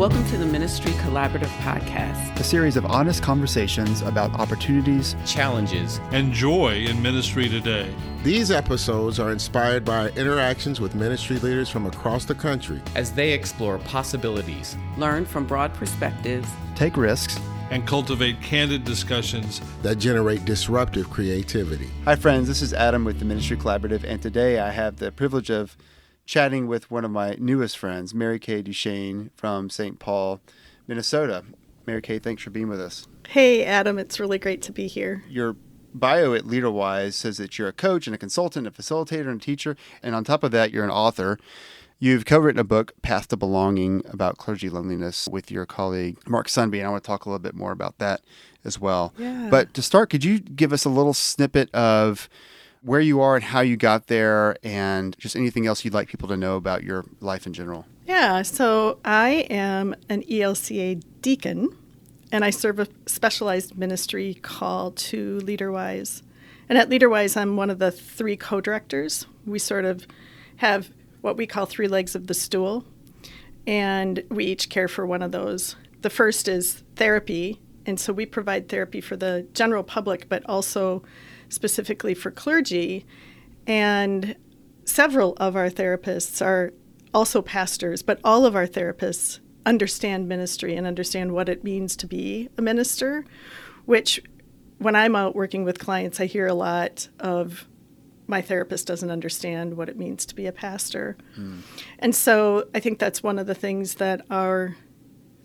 Welcome to the Ministry Collaborative Podcast, a series of honest conversations about opportunities, challenges, and joy in ministry today. These episodes are inspired by interactions with ministry leaders from across the country as they explore possibilities, learn from broad perspectives, take risks, and cultivate candid discussions that generate disruptive creativity. Hi, friends. This is Adam with the Ministry Collaborative, and today I have the privilege of chatting with one of my newest friends, Mary Kay DuChene from St. Paul, Minnesota. Mary Kay, thanks for being with us. Hey, Adam. It's really great to be here. Your bio at LeaderWise says that you're a coach and a consultant, a facilitator, and a teacher. And on top of that, you're an author. You've co-written a book, Path to Belonging, about clergy loneliness with your colleague Mark Sundby, and I want to talk a little bit more about that as well. Yeah. But to start, could you give us a little snippet of where you are and how you got there, and just anything else you'd like people to know about your life in general. Yeah, so I am an ELCA deacon, and I serve a specialized ministry called to LeaderWise. And at LeaderWise, I'm one of the three co directors. We sort of have what we call three legs of the stool, and we each care for one of those. The first is therapy, and so we provide therapy for the general public, but also specifically for clergy. And several of our therapists are also pastors, but all of our therapists understand ministry and understand what it means to be a minister, which when I'm out working with clients, I hear a lot of my therapist doesn't understand what it means to be a pastor. Mm. And so I think that's one of the things that our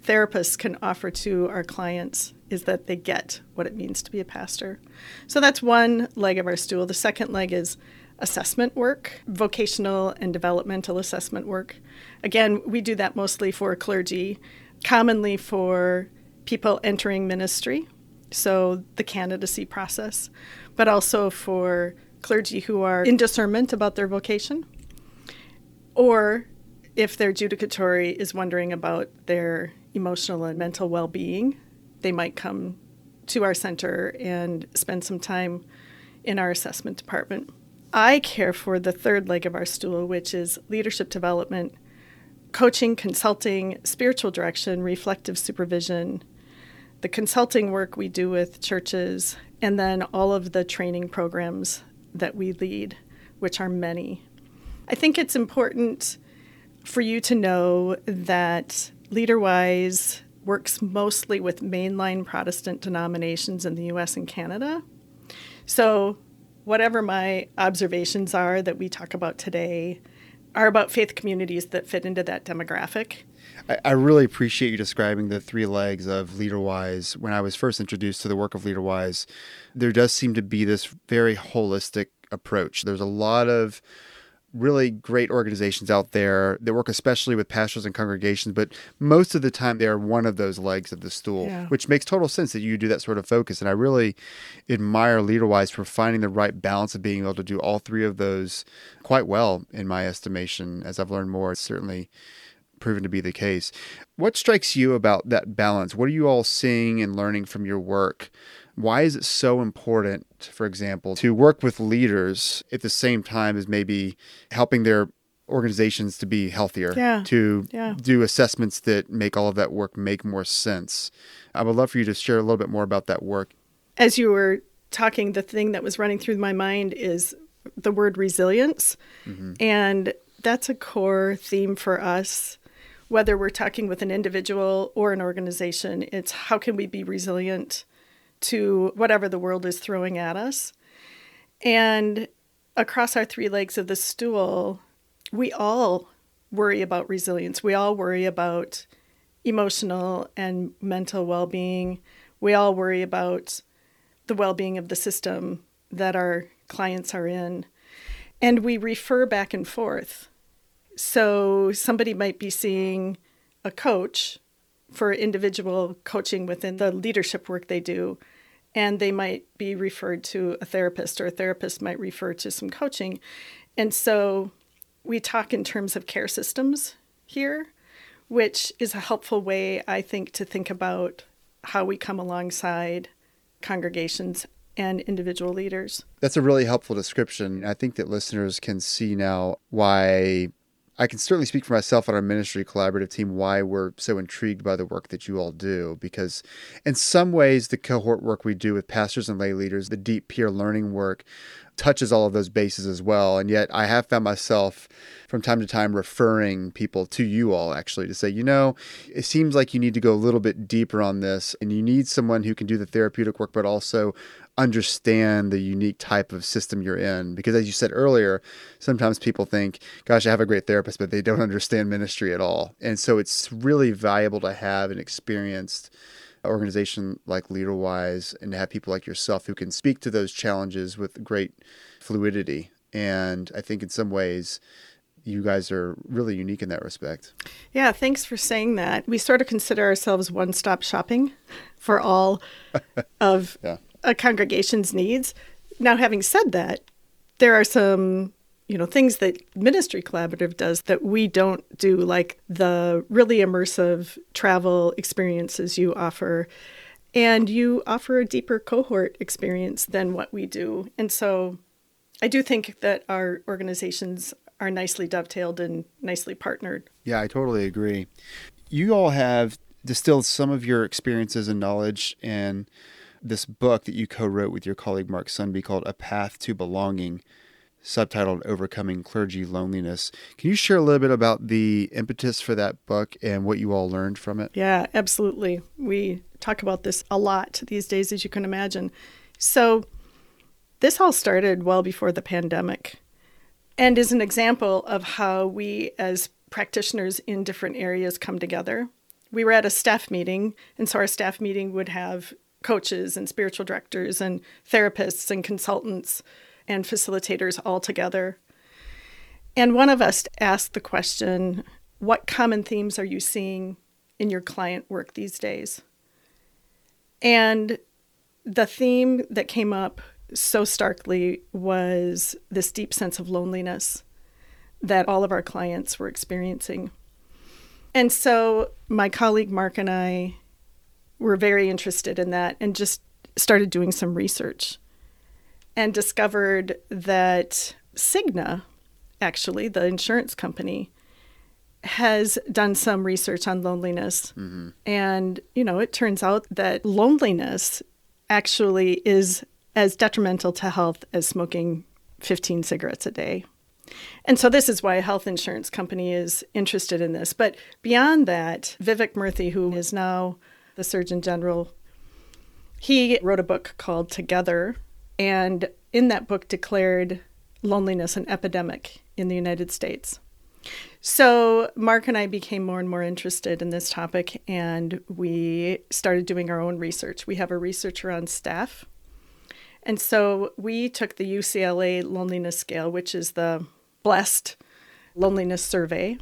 therapists can offer to our clients is that they get what it means to be a pastor. So that's one leg of our stool. The second leg is assessment work, vocational and developmental assessment work. Again, we do that mostly for clergy, commonly for people entering ministry, so the candidacy process, but also for clergy who are in discernment about their vocation, or if their judicatory is wondering about their emotional and mental well being, they might come to our center and spend some time in our assessment department. I care for the third leg of our stool, which is leadership development, coaching, consulting, spiritual direction, reflective supervision, the consulting work we do with churches, and then all of the training programs that we lead, which are many. I think it's important for you to know that LeaderWise works mostly with mainline Protestant denominations in the US and Canada. So, whatever my observations are that we talk about today are about faith communities that fit into that demographic. I, really appreciate you describing the three legs of LeaderWise. When I was first introduced to the work of LeaderWise, there does seem to be this very holistic approach. There's a lot of really great organizations out there that work especially with pastors and congregations, but most of the time they are one of those legs of the stool, yeah. which makes total sense that you do that sort of focus. And I really admire LeaderWise for finding the right balance of being able to do all three of those quite well, in my estimation. As I've learned more, it's certainly proven to be the case. What strikes you about that balance? What are you all seeing and learning from your work? Why is it so important, for example, to work with leaders at the same time as maybe helping their organizations to be healthier, yeah. to yeah. do assessments that make all of that work make more sense? I would love for you to share a little bit more about that work. As you were talking, the thing that was running through my mind is the word resilience. Mm-hmm. And that's a core theme for us whether we're talking with an individual or an organization, it's how can we be resilient to whatever the world is throwing at us. And across our three legs of the stool, we all worry about resilience. We all worry about emotional and mental well being. We all worry about the well being of the system that our clients are in. And we refer back and forth. So somebody might be seeing a coach for individual coaching within the leadership work they do, and they might be referred to a therapist, or a therapist might refer to some coaching. And so we talk in terms of care systems here, which is a helpful way, I think, to think about how we come alongside congregations and individual leaders. That's a really helpful description. I think that listeners can see now why I can certainly speak for myself on our ministry collaborative team why we're so intrigued by the work that you all do. Because, in some ways, the cohort work we do with pastors and lay leaders, the deep peer learning work, touches all of those bases as well. And yet, I have found myself from time to time referring people to you all actually to say, you know, it seems like you need to go a little bit deeper on this and you need someone who can do the therapeutic work, but also understand the unique type of system you're in. Because as you said earlier, sometimes people think, gosh, I have a great therapist, but they don't understand ministry at all. And so it's really valuable to have an experienced organization like LeaderWise and to have people like yourself who can speak to those challenges with great fluidity. And I think in some ways, you guys are really unique in that respect. Yeah, thanks for saying that. We sort of consider ourselves one stop shopping for all of yeah. a congregation's needs. Now, having said that, there are some you know things that ministry collaborative does that we don't do like the really immersive travel experiences you offer. And you offer a deeper cohort experience than what we do. And so i do think that our organizations are nicely dovetailed and nicely partnered. Yeah i totally agree. You all have distilled some of your experiences and knowledge in this book that you co-wrote with your colleague mark sundby called a path to belonging subtitled Overcoming Clergy Loneliness. Can you share a little bit about the impetus for that book and what you all learned from it? Yeah, absolutely. We talk about this a lot these days, as you can imagine. So, this all started well before the pandemic and is an example of how we, as practitioners in different areas, come together. We were at a staff meeting, and so our staff meeting would have coaches and spiritual directors and therapists and consultants and facilitators all together. And one of us asked the question What common themes are you seeing in your client work these days? And the theme that came up so starkly was this deep sense of loneliness that all of our clients were experiencing. And so my colleague Mark and I were very interested in that and just started doing some research and discovered that Cigna, actually, the insurance company, has done some research on loneliness. Mm-hmm. And, you know, it turns out that loneliness actually is as detrimental to health as smoking 15 cigarettes a day. And so this is why a health insurance company is interested in this. But beyond that, Vivek Murthy, who is now the Surgeon General, he wrote a book called Together and in that book declared loneliness an epidemic in the United States. So, Mark and I became more and more interested in this topic, and we started doing our own research. We have a researcher on staff. And so we took the UCLA loneliness scale, which is the blessed loneliness survey,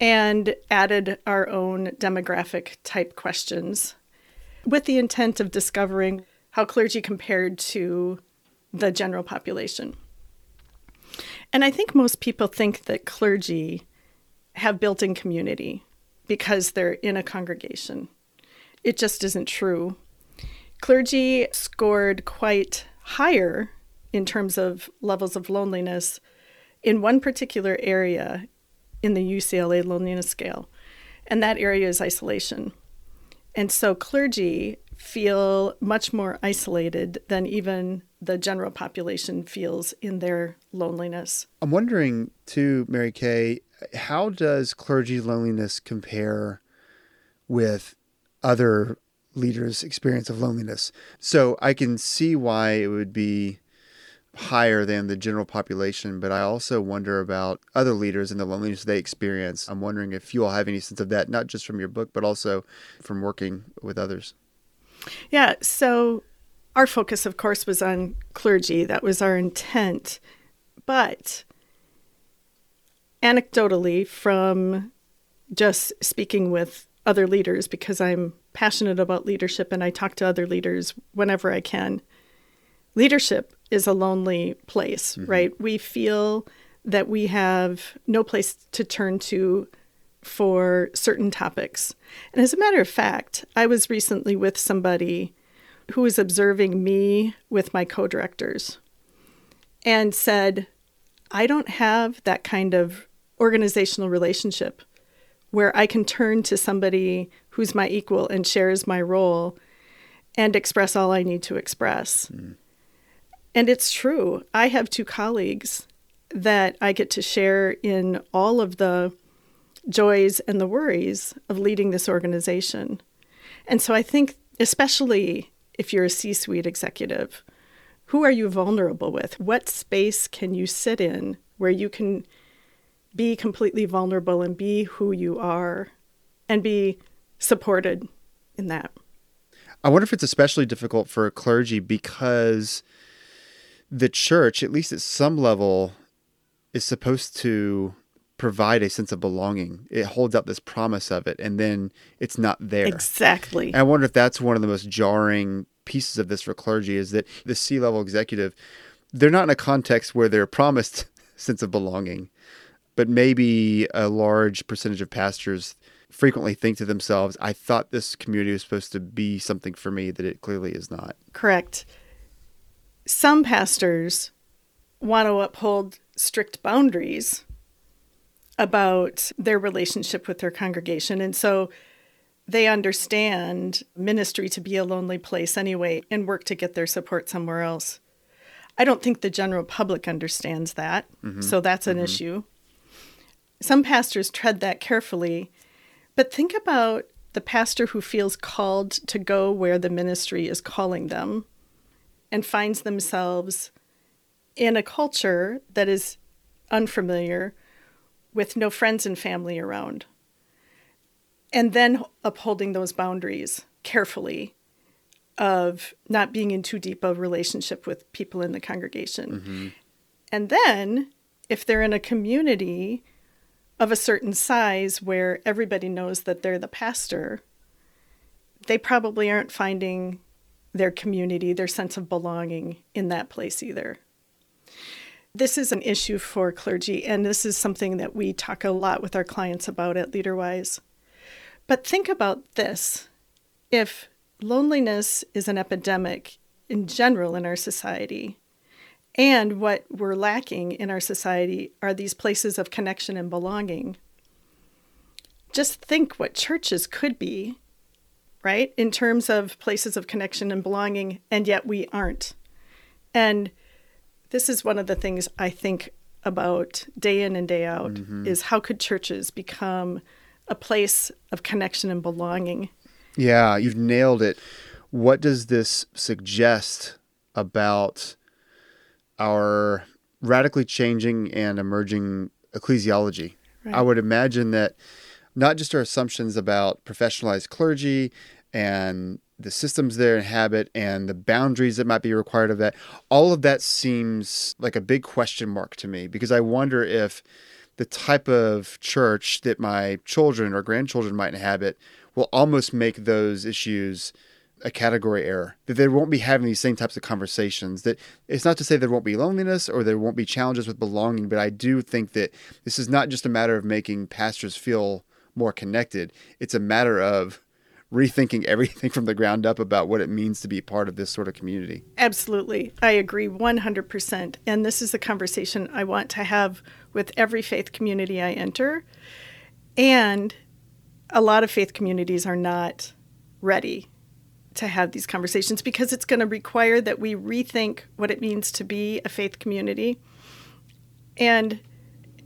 and added our own demographic type questions with the intent of discovering how clergy compared to the general population. And I think most people think that clergy have built in community because they're in a congregation. It just isn't true. Clergy scored quite higher in terms of levels of loneliness in one particular area in the UCLA loneliness scale, and that area is isolation. And so clergy feel much more isolated than even the general population feels in their loneliness. I'm wondering, too, Mary Kay, how does clergy loneliness compare with other leaders' experience of loneliness? So I can see why it would be higher than the general population, but I also wonder about other leaders and the loneliness they experience. I'm wondering if you all have any sense of that, not just from your book, but also from working with others. Yeah, so our focus, of course, was on clergy. That was our intent. But anecdotally, from just speaking with other leaders, because I'm passionate about leadership and I talk to other leaders whenever I can, leadership is a lonely place, mm-hmm. right? We feel that we have no place to turn to for certain topics. And as a matter of fact, I was recently with somebody who was observing me with my co directors and said, I don't have that kind of organizational relationship where I can turn to somebody who's my equal and shares my role and express all I need to express. And it's true. I have two colleagues that I get to share in all of the joys and the worries of leading this organization. And so I think, especially if you're a C suite executive, who are you vulnerable with? What space can you sit in where you can be completely vulnerable and be who you are and be supported in that? I wonder if it's especially difficult for a clergy because the church, at least at some level, is supposed to provide a sense of belonging. It holds up this promise of it, and then it's not there. Exactly. And I wonder if that's one of the most jarring pieces of this for clergy is that the C level executive, they're not in a context where they're promised sense of belonging, but maybe a large percentage of pastors frequently think to themselves, I thought this community was supposed to be something for me that it clearly is not. Correct. Some pastors want to uphold strict boundaries about their relationship with their congregation. And so they understand ministry to be a lonely place anyway and work to get their support somewhere else. I don't think the general public understands that. Mm-hmm. So that's an mm-hmm. issue. Some pastors tread that carefully, but think about the pastor who feels called to go where the ministry is calling them and finds themselves in a culture that is unfamiliar with no friends and family around. And then upholding those boundaries carefully of not being in too deep a relationship with people in the congregation. Mm-hmm. And then if they're in a community of a certain size where everybody knows that they're the pastor, they probably aren't finding their community, their sense of belonging in that place either. This is an issue for clergy, and this is something that we talk a lot with our clients about at LeaderWise. But think about this if loneliness is an epidemic in general in our society, and what we're lacking in our society are these places of connection and belonging, just think what churches could be, right? In terms of places of connection and belonging, and yet we aren't. And this is one of the things I think about day in and day out mm-hmm. is how could churches become a place of connection and belonging? Yeah, you've nailed it. What does this suggest about our radically changing and emerging ecclesiology? Right. I would imagine that not just our assumptions about professionalized clergy and the systems they inhabit and the boundaries that might be required of that, all of that seems like a big question mark to me because I wonder if the type of church that my children or grandchildren might inhabit will almost make those issues a category error that they won't be having these same types of conversations that it's not to say there won't be loneliness or there won't be challenges with belonging but i do think that this is not just a matter of making pastors feel more connected. It's a matter of rethinking everything from the ground up about what it means to be part of this sort of community Absolutely. I agree 100%. And this is a conversation I want to have with every faith community I enter. And a lot of faith communities are not ready to have these conversations because it's going to require that we rethink what it means to be a faith community. And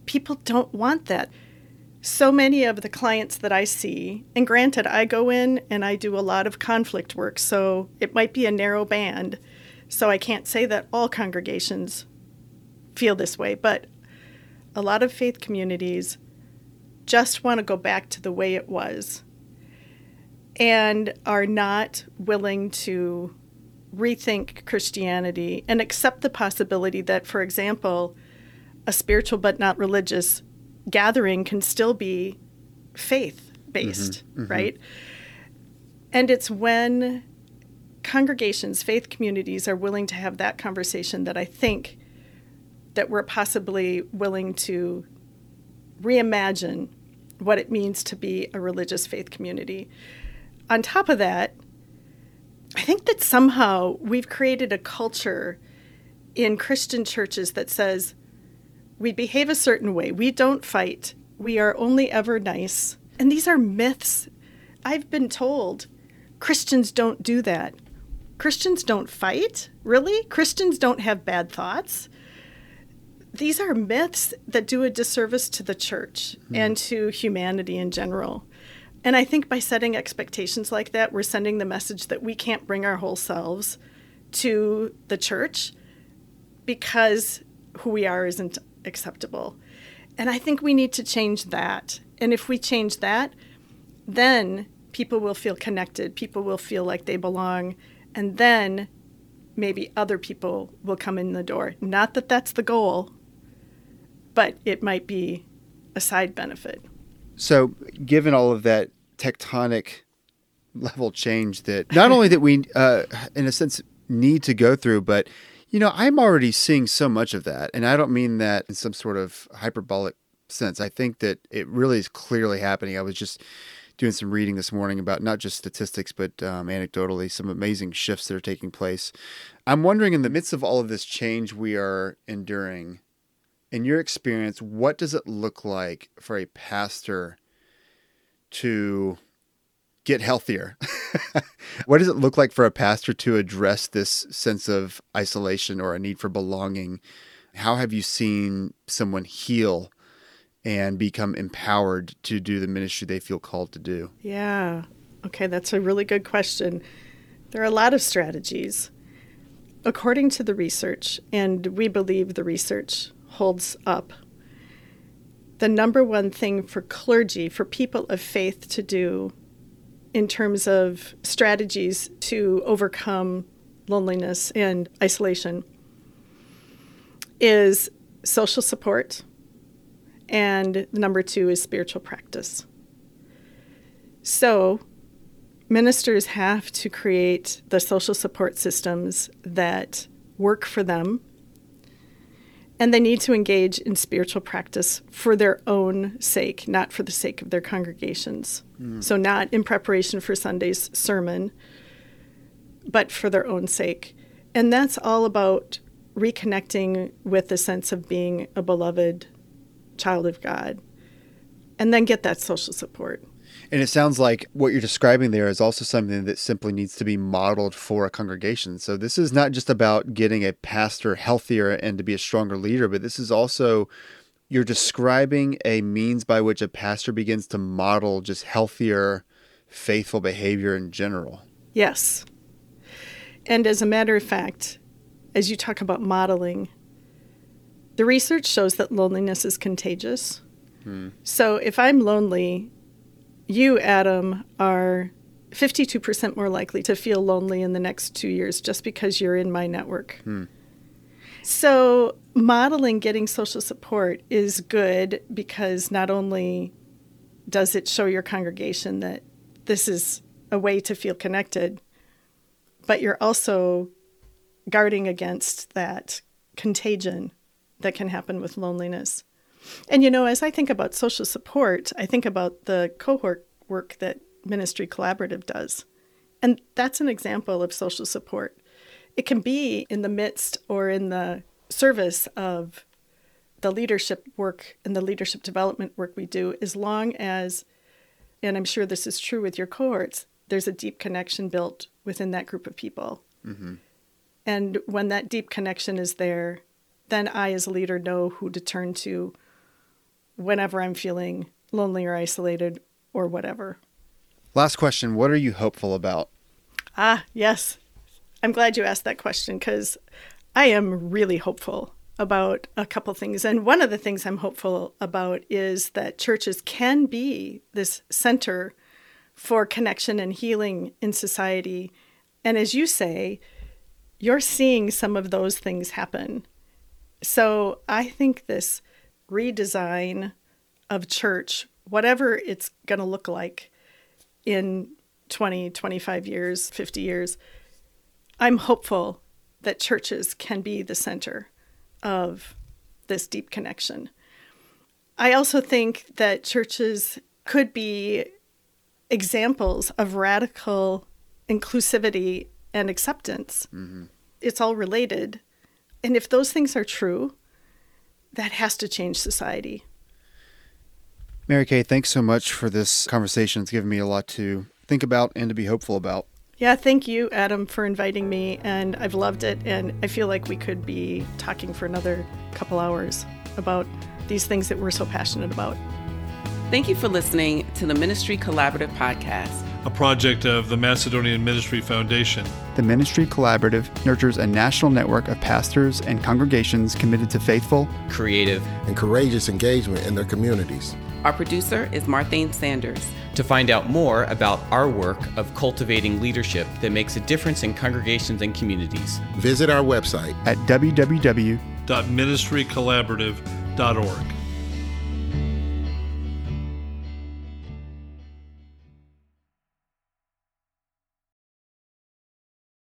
people don't want that. So many of the clients that I see, and granted, I go in and I do a lot of conflict work, so it might be a narrow band. So I can't say that all congregations feel this way, but a lot of faith communities just want to go back to the way it was and are not willing to rethink Christianity and accept the possibility that, for example, a spiritual but not religious gathering can still be faith based, mm-hmm. mm-hmm. right? And it's when congregations, faith communities are willing to have that conversation that I think that we're possibly willing to reimagine what it means to be a religious faith community. On top of that, I think that somehow we've created a culture in Christian churches that says we behave a certain way. We don't fight. We are only ever nice. And these are myths. I've been told Christians don't do that. Christians don't fight? Really? Christians don't have bad thoughts? These are myths that do a disservice to the church hmm. and to humanity in general. And I think by setting expectations like that, we're sending the message that we can't bring our whole selves to the church because who we are isn't acceptable. And I think we need to change that. And if we change that, then people will feel connected, people will feel like they belong, and then maybe other people will come in the door. Not that that's the goal, but it might be a side benefit. So, given all of that tectonic level change that not only that we, uh, in a sense, need to go through, but you know, I'm already seeing so much of that, and I don't mean that in some sort of hyperbolic sense. I think that it really is clearly happening. I was just doing some reading this morning about not just statistics, but um, anecdotally, some amazing shifts that are taking place. I'm wondering, in the midst of all of this change we are enduring, in your experience, what does it look like for a pastor to get healthier? what does it look like for a pastor to address this sense of isolation or a need for belonging? How have you seen someone heal and become empowered to do the ministry they feel called to do? Yeah. Okay, that's a really good question. There are a lot of strategies. According to the research, and we believe the research holds up, the number one thing for clergy, for people of faith to do in terms of strategies to overcome loneliness and isolation is social support, and number two is spiritual practice. So, ministers have to create the social support systems that work for them, and they need to engage in spiritual practice for their own sake, not for the sake of their congregations. Mm. So, not in preparation for Sunday's sermon, but for their own sake. And that's all about reconnecting with the sense of being a beloved child of God, and then get that social support. And it sounds like what you're describing there is also something that simply needs to be modeled for a congregation. So this is not just about getting a pastor healthier and to be a stronger leader, but this is also you're describing a means by which a pastor begins to model just healthier, faithful behavior in general. Yes. And as a matter of fact, as you talk about modeling, the research shows that loneliness is contagious. Hmm. So if I'm lonely, you, Adam, are 52% more likely to feel lonely in the next two years just because you're in my network. Hmm. So, modeling getting social support is good because not only does it show your congregation that this is a way to feel connected, but you're also guarding against that contagion that can happen with loneliness. And you know, as I think about social support, I think about the cohort work that Ministry Collaborative does. And that's an example of social support. It can be in the midst or in the service of the leadership work and the leadership development work we do, as long as, and I'm sure this is true with your cohorts, there's a deep connection built within that group of people. Mm-hmm. And when that deep connection is there, then I, as a leader, know who to turn to whenever I'm feeling lonely or isolated or whatever. Last question What are you hopeful about? Ah, yes. I'm glad you asked that question because I am really hopeful about a couple things. And one of the things I'm hopeful about is that churches can be this center for connection and healing in society. And as you say, you're seeing some of those things happen. So I think this redesign of church, whatever it's going to look like in 20, 25 years, 50 years, I'm hopeful that churches can be the center of this deep connection. I also think that churches could be examples of radical inclusivity and acceptance. Mm-hmm. It's all related. And if those things are true, that has to change society. Mary Kay, thanks so much for this conversation. It's given me a lot to think about and to be hopeful about. Yeah, thank you, Adam, for inviting me. And I've loved it. And I feel like we could be talking for another couple hours about these things that we're so passionate about. Thank you for listening to the Ministry Collaborative Podcast, a project of the Macedonian Ministry Foundation. The Ministry Collaborative nurtures a national network of pastors and congregations committed to faithful, creative, and courageous engagement in their communities. Our producer is Marthane Sanders. To find out more about our work of cultivating leadership that makes a difference in congregations and communities, visit our website at www.ministrycollaborative.org.